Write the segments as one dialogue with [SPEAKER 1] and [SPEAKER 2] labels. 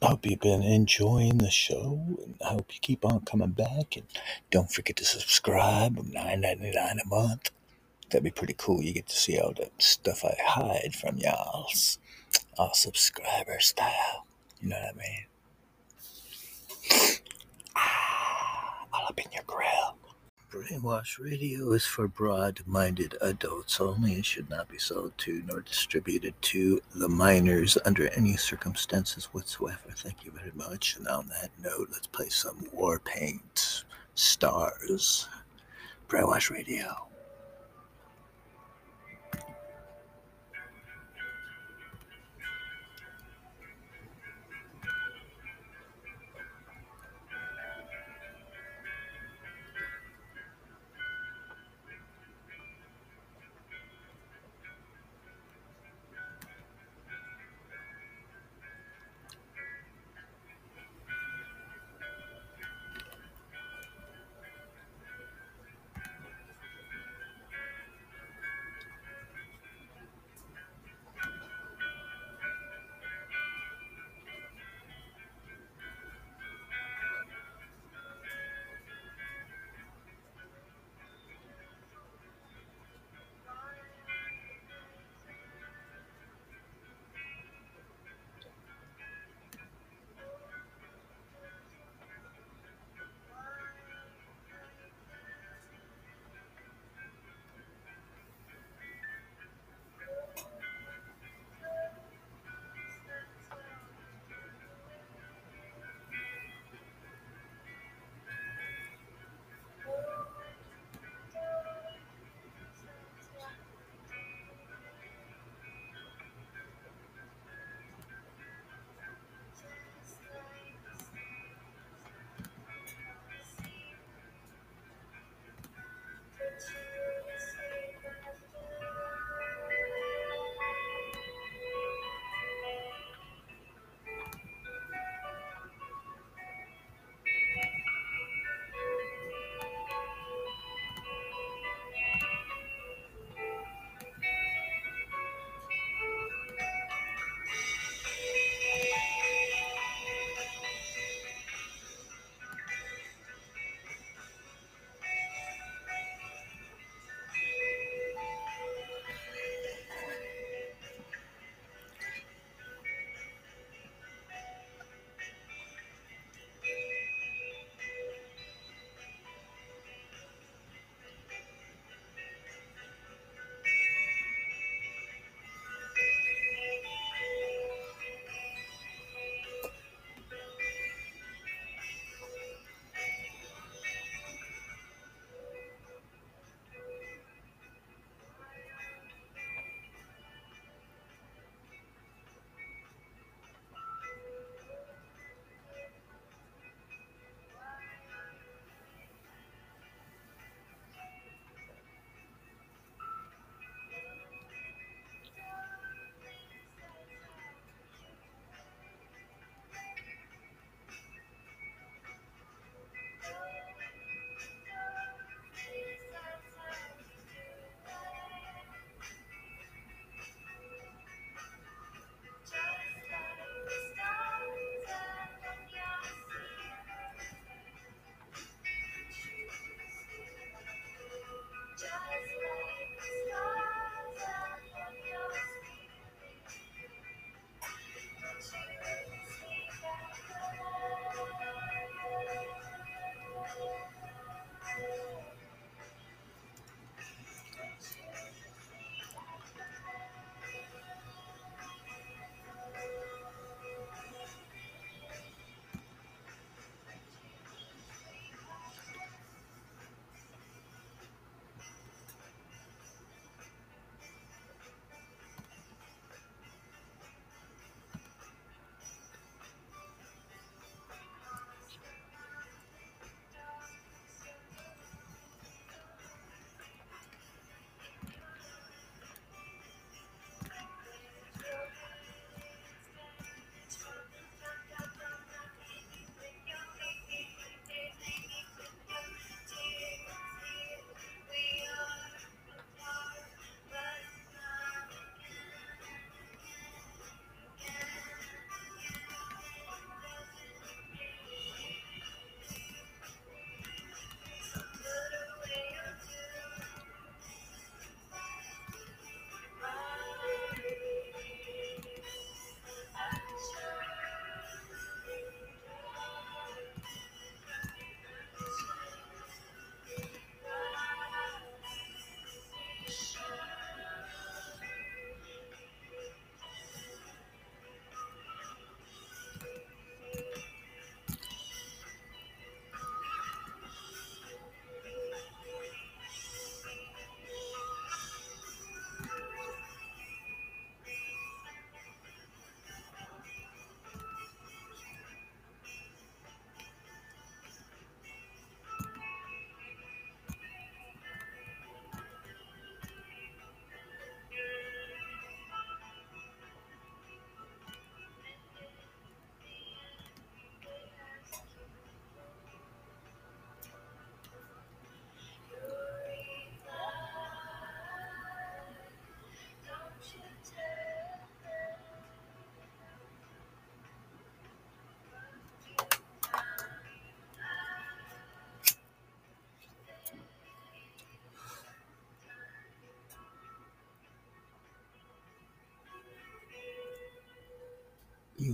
[SPEAKER 1] Hope you've been enjoying the show, and I hope you keep on coming back. And don't forget to subscribe. Nine ninety nine a month. That'd be pretty cool. You get to see all the stuff I hide from y'all, all subscriber style. You know what I mean? Ah, all up in your grill. Brainwash Radio is for broad minded adults only and should not be sold to nor distributed to the minors under any circumstances whatsoever. Thank you very much. And on that note, let's play some War Paint Stars. Brainwash Radio.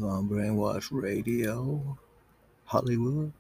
[SPEAKER 1] On Brainwash Radio, Hollywood.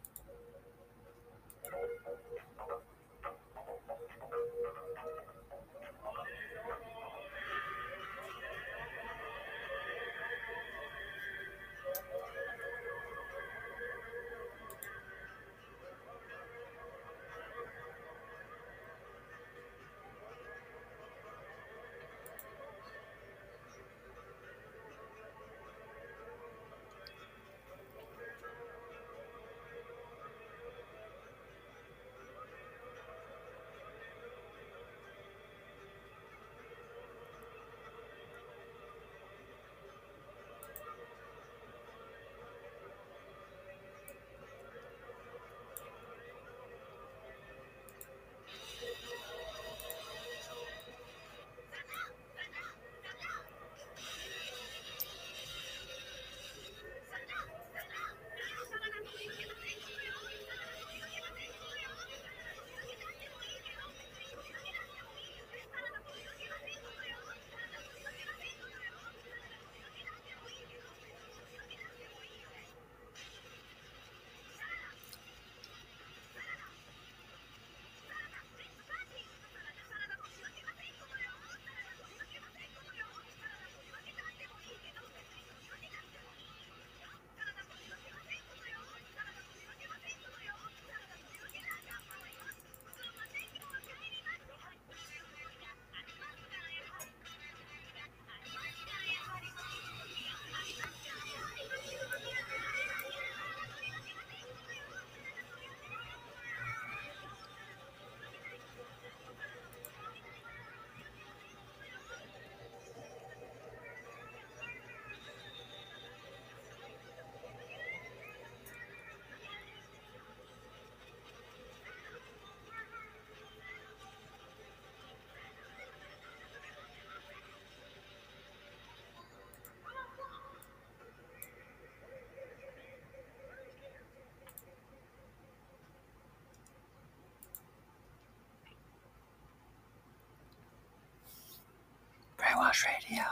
[SPEAKER 1] Radio,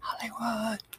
[SPEAKER 1] Hollywood.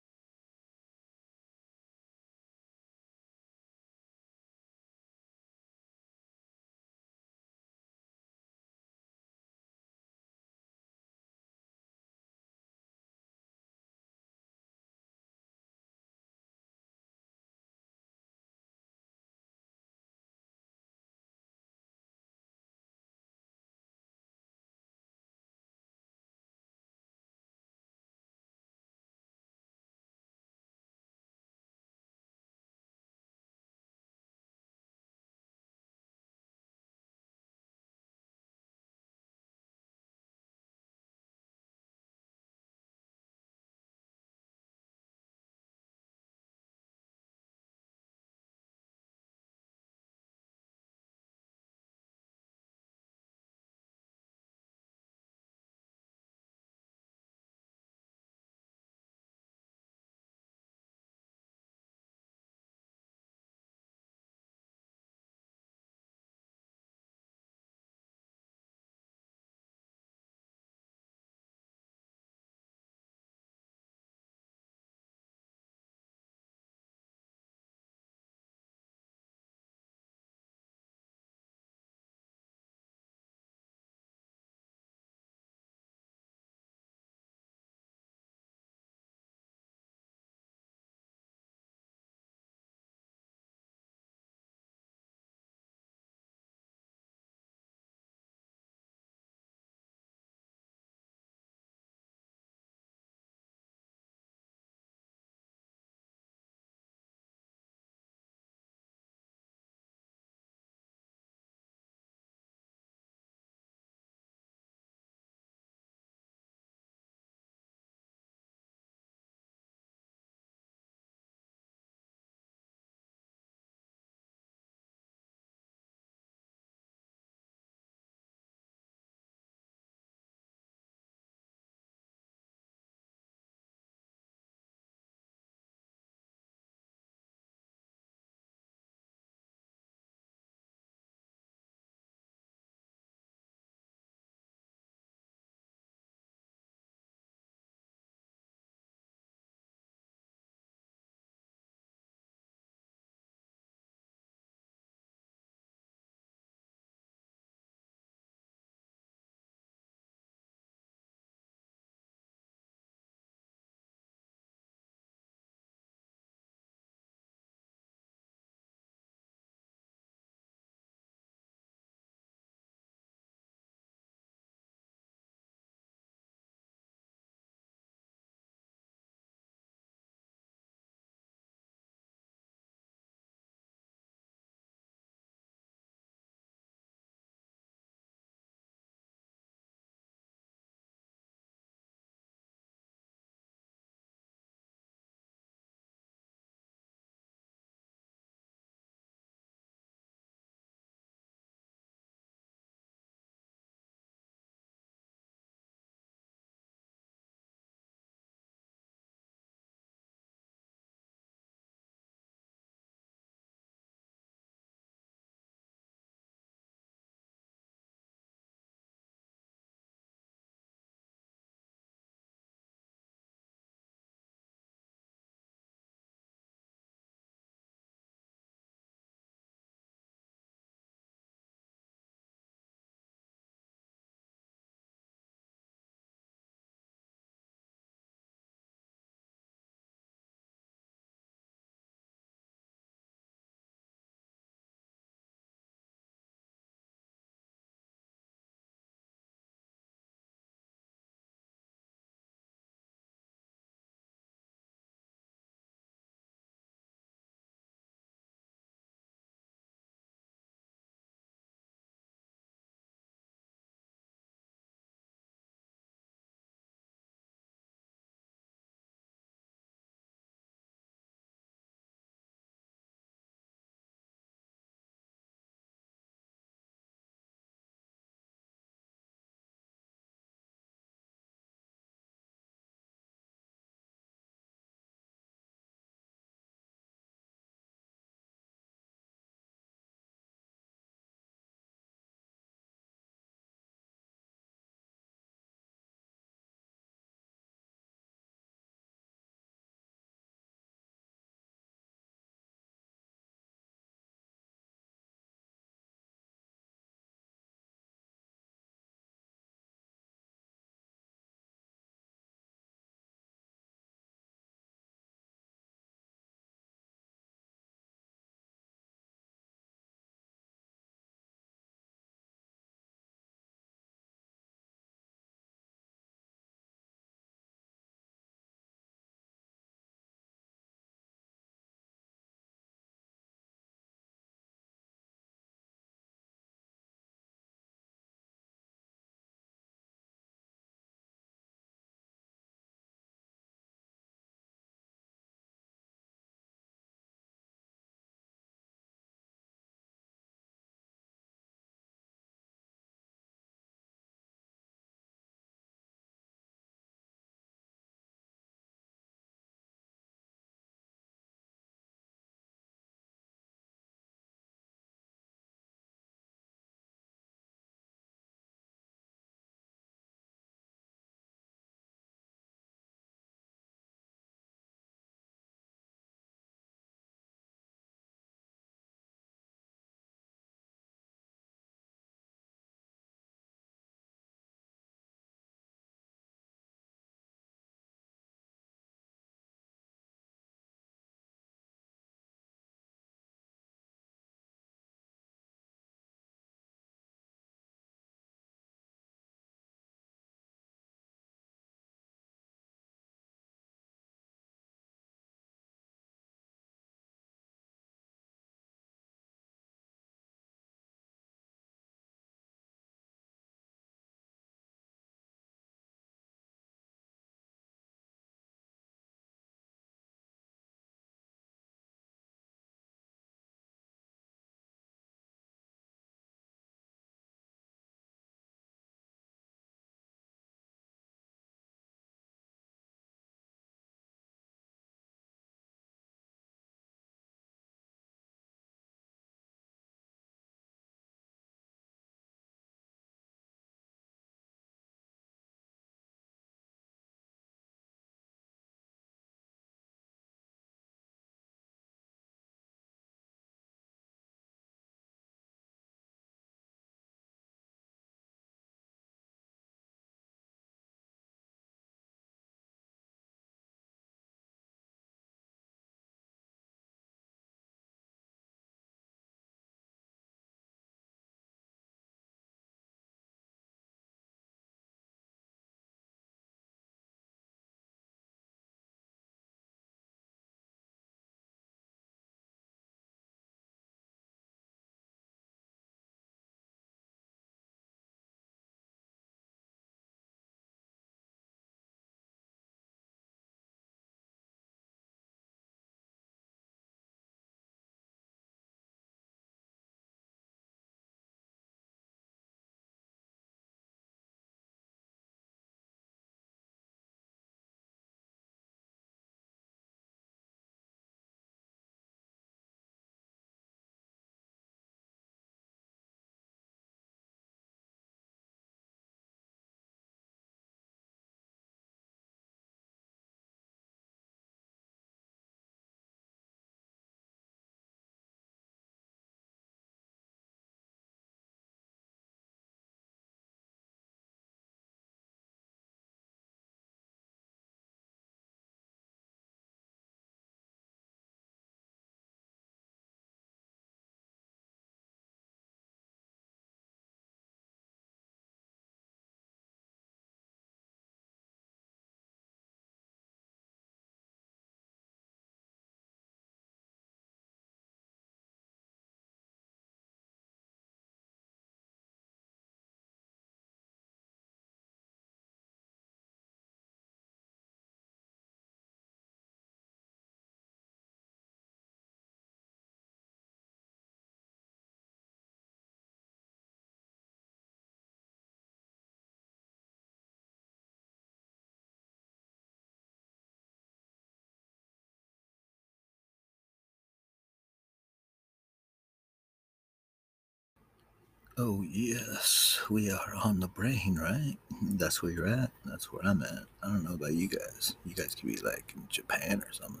[SPEAKER 2] Oh, yes, we are on the brain, right? That's where you're at. That's where I'm at. I don't know about you guys. You guys could be like in Japan or something.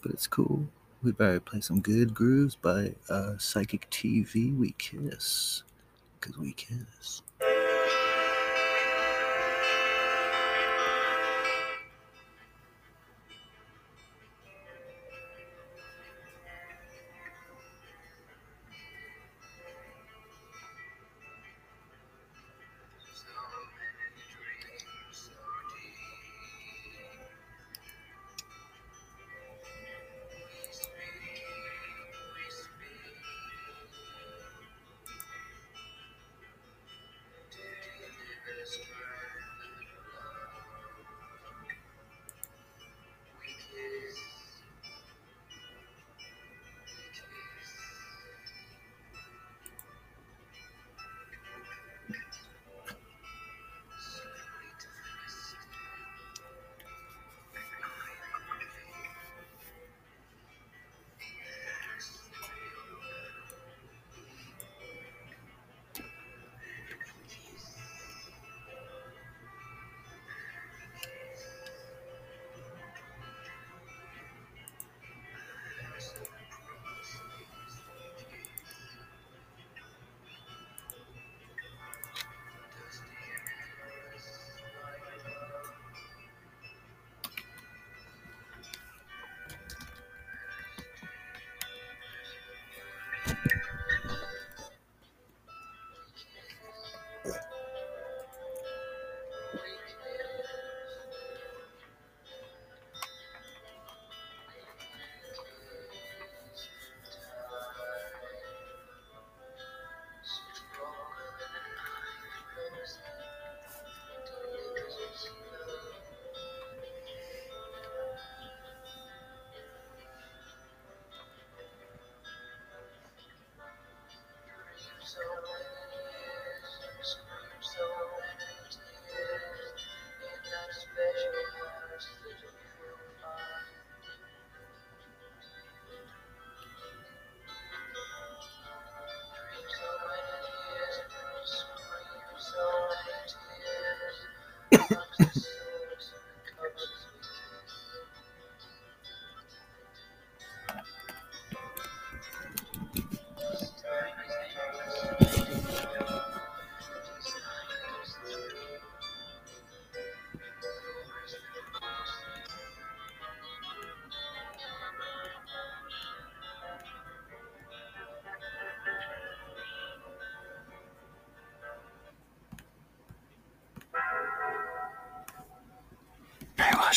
[SPEAKER 2] But it's cool. We better play some good grooves by uh, Psychic TV. We kiss. Because we kiss.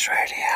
[SPEAKER 2] Brainwash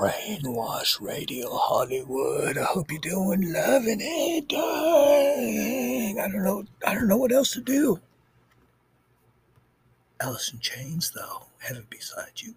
[SPEAKER 1] Brainwash Radio Hollywood. I hope you're doing loving it. Dang. I don't know. I don't know what else to do. Alice in Chains, though, heaven beside you.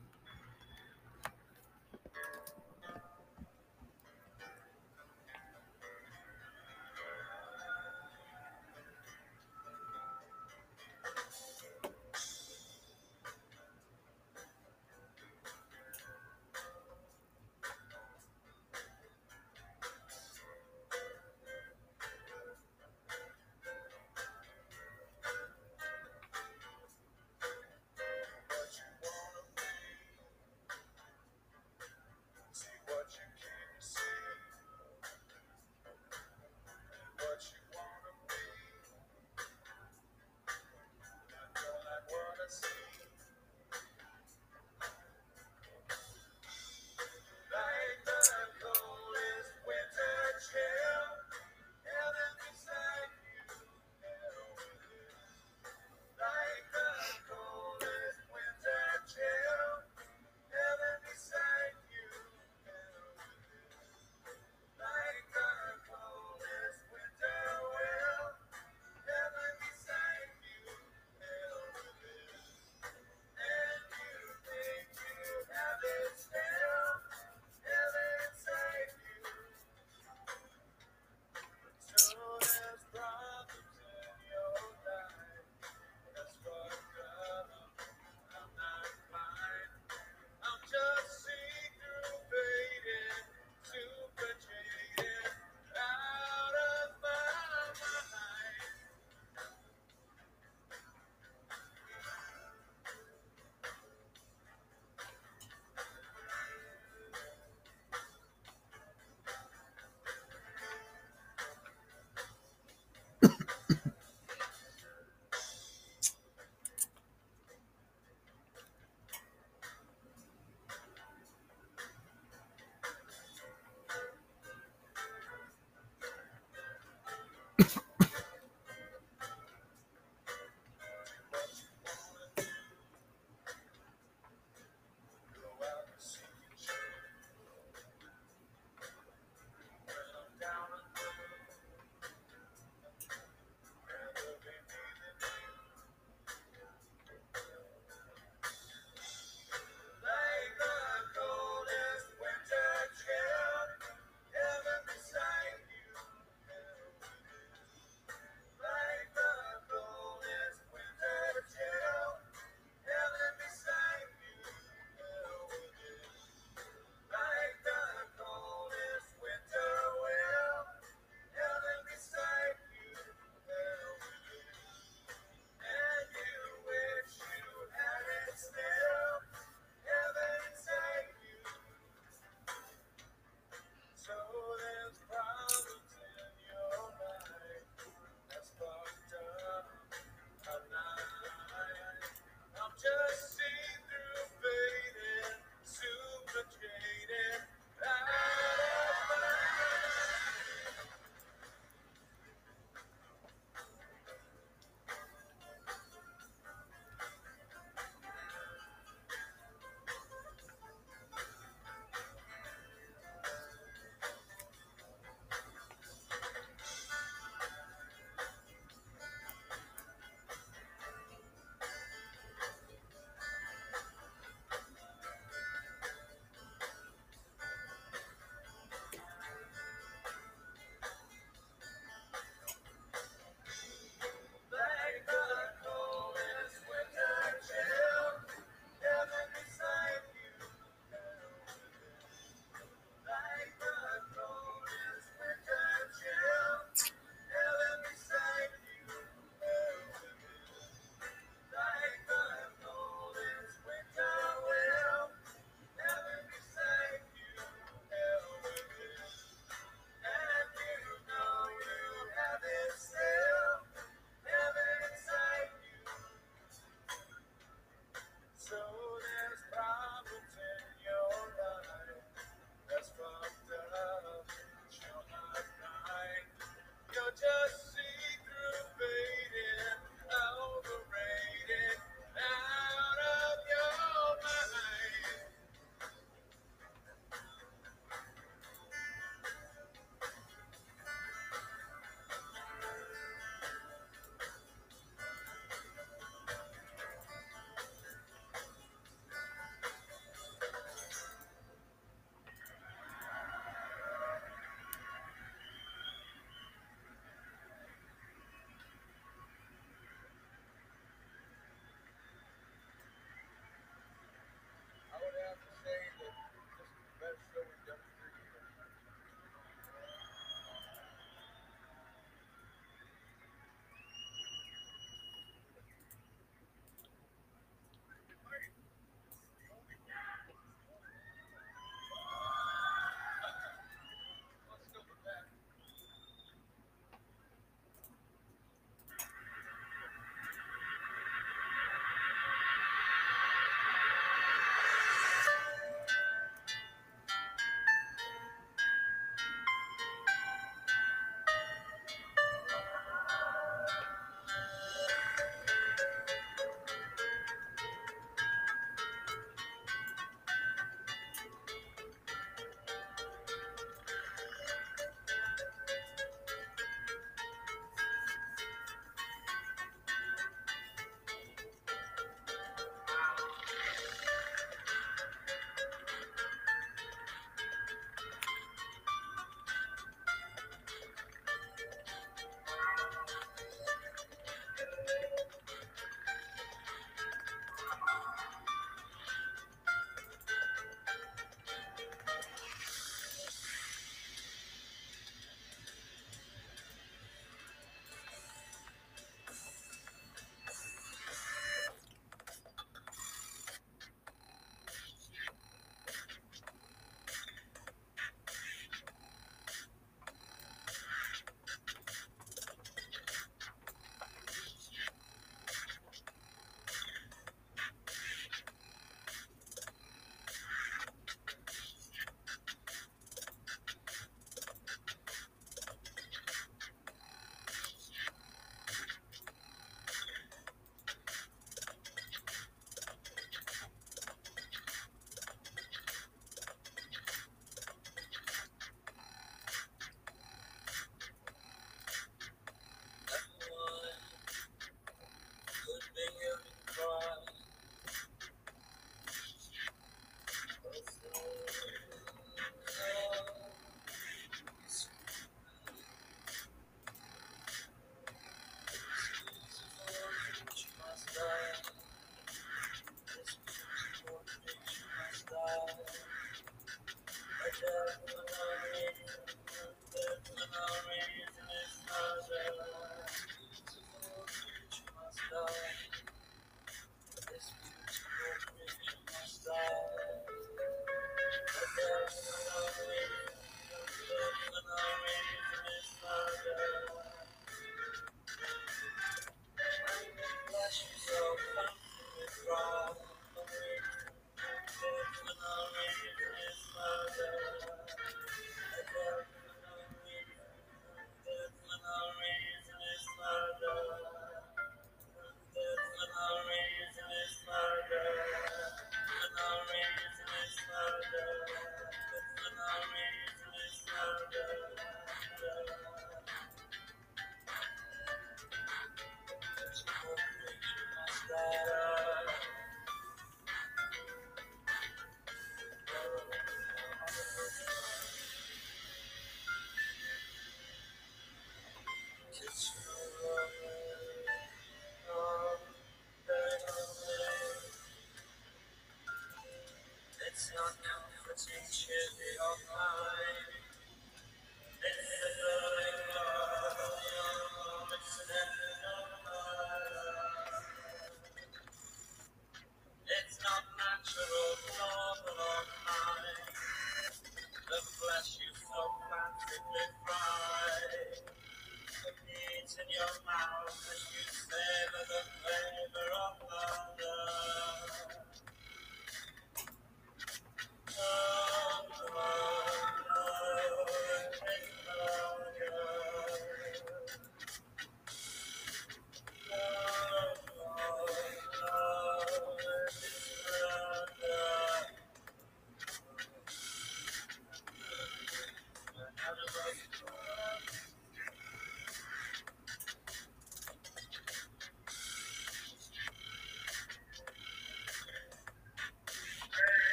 [SPEAKER 3] your confidence should be all mine.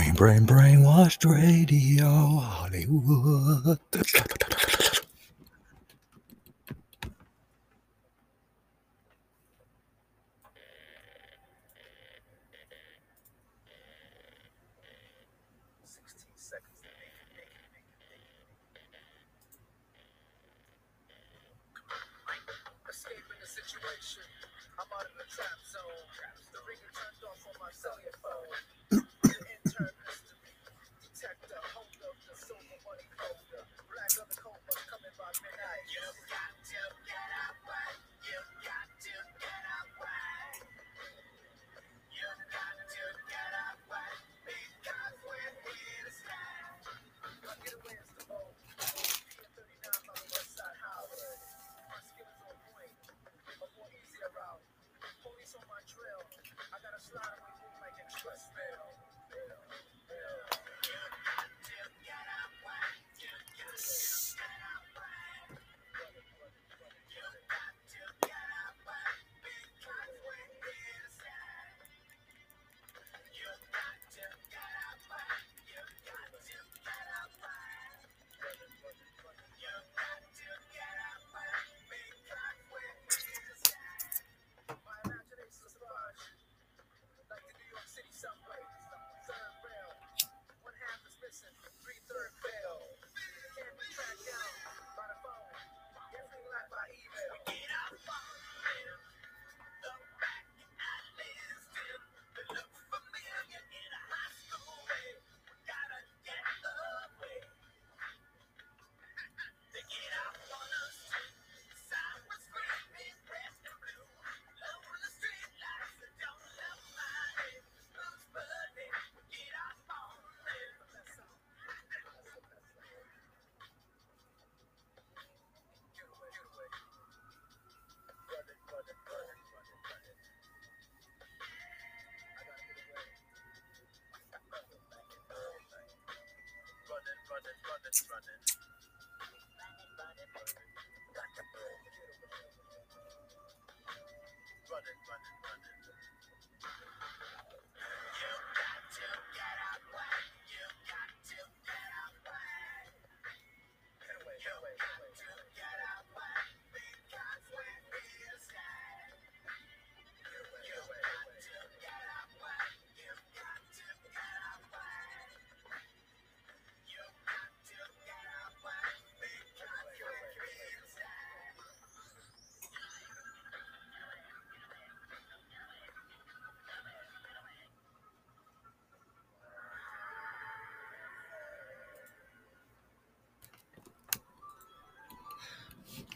[SPEAKER 3] Brain, brain, brainwashed radio, Hollywood. running, running, running.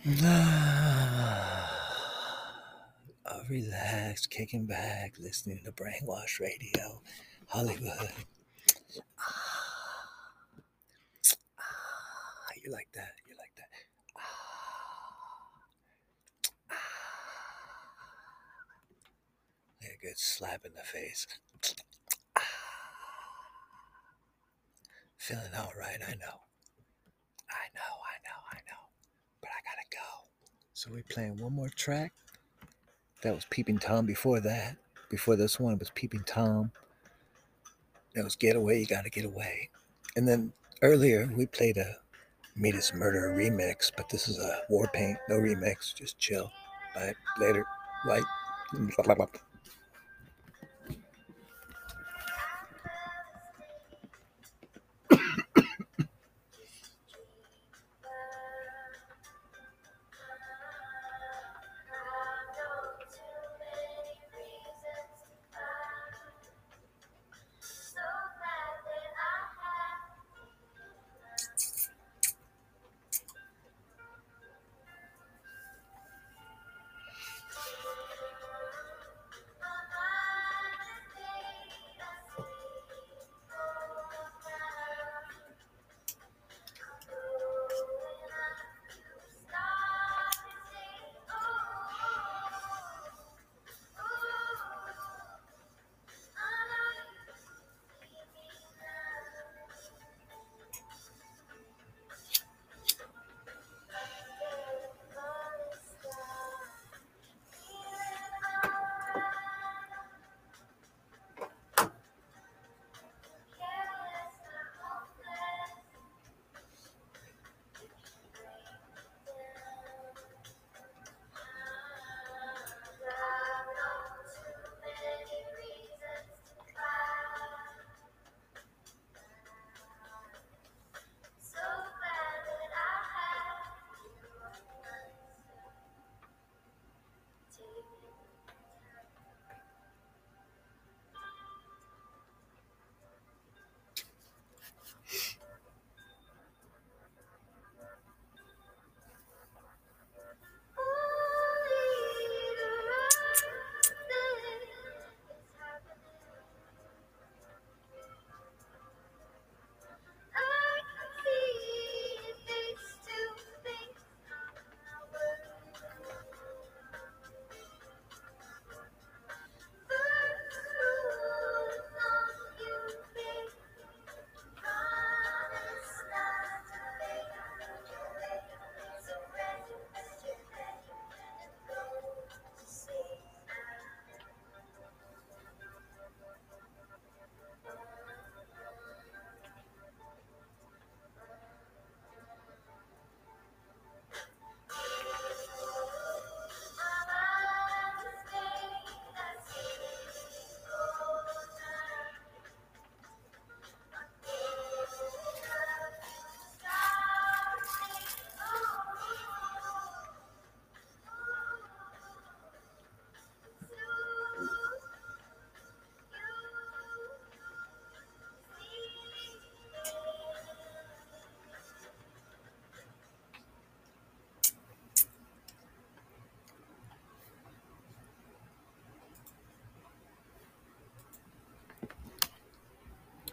[SPEAKER 4] I'll relax, kicking back, listening to Brainwash Radio, Hollywood. Ah, you like that? You like that? Ah, ah. a good slap in the face. Ah. Feeling all right, I know. I know, I know, I know. But I gotta go. So we playing one more track. That was Peeping Tom before that. Before this one, it was Peeping Tom. That was Get Away, You Gotta Get Away. And then earlier, we played a Meet Us Murder remix, but this is a War Paint, no remix, just chill. Bye. Later. Light.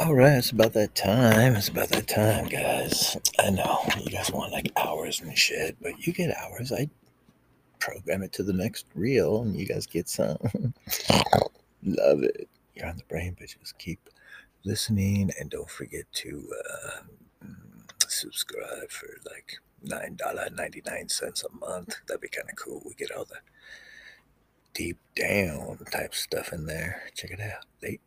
[SPEAKER 4] All right, it's about that time. It's about that time, guys. I know you guys want like hours and shit, but you get hours. I program it to the next reel, and you guys get some. Love it. You're on the brain, just keep listening, and don't forget to uh,
[SPEAKER 1] subscribe for like $9.99 a month. That'd be kind of cool. We get all the deep down type stuff in there. Check it out. Late.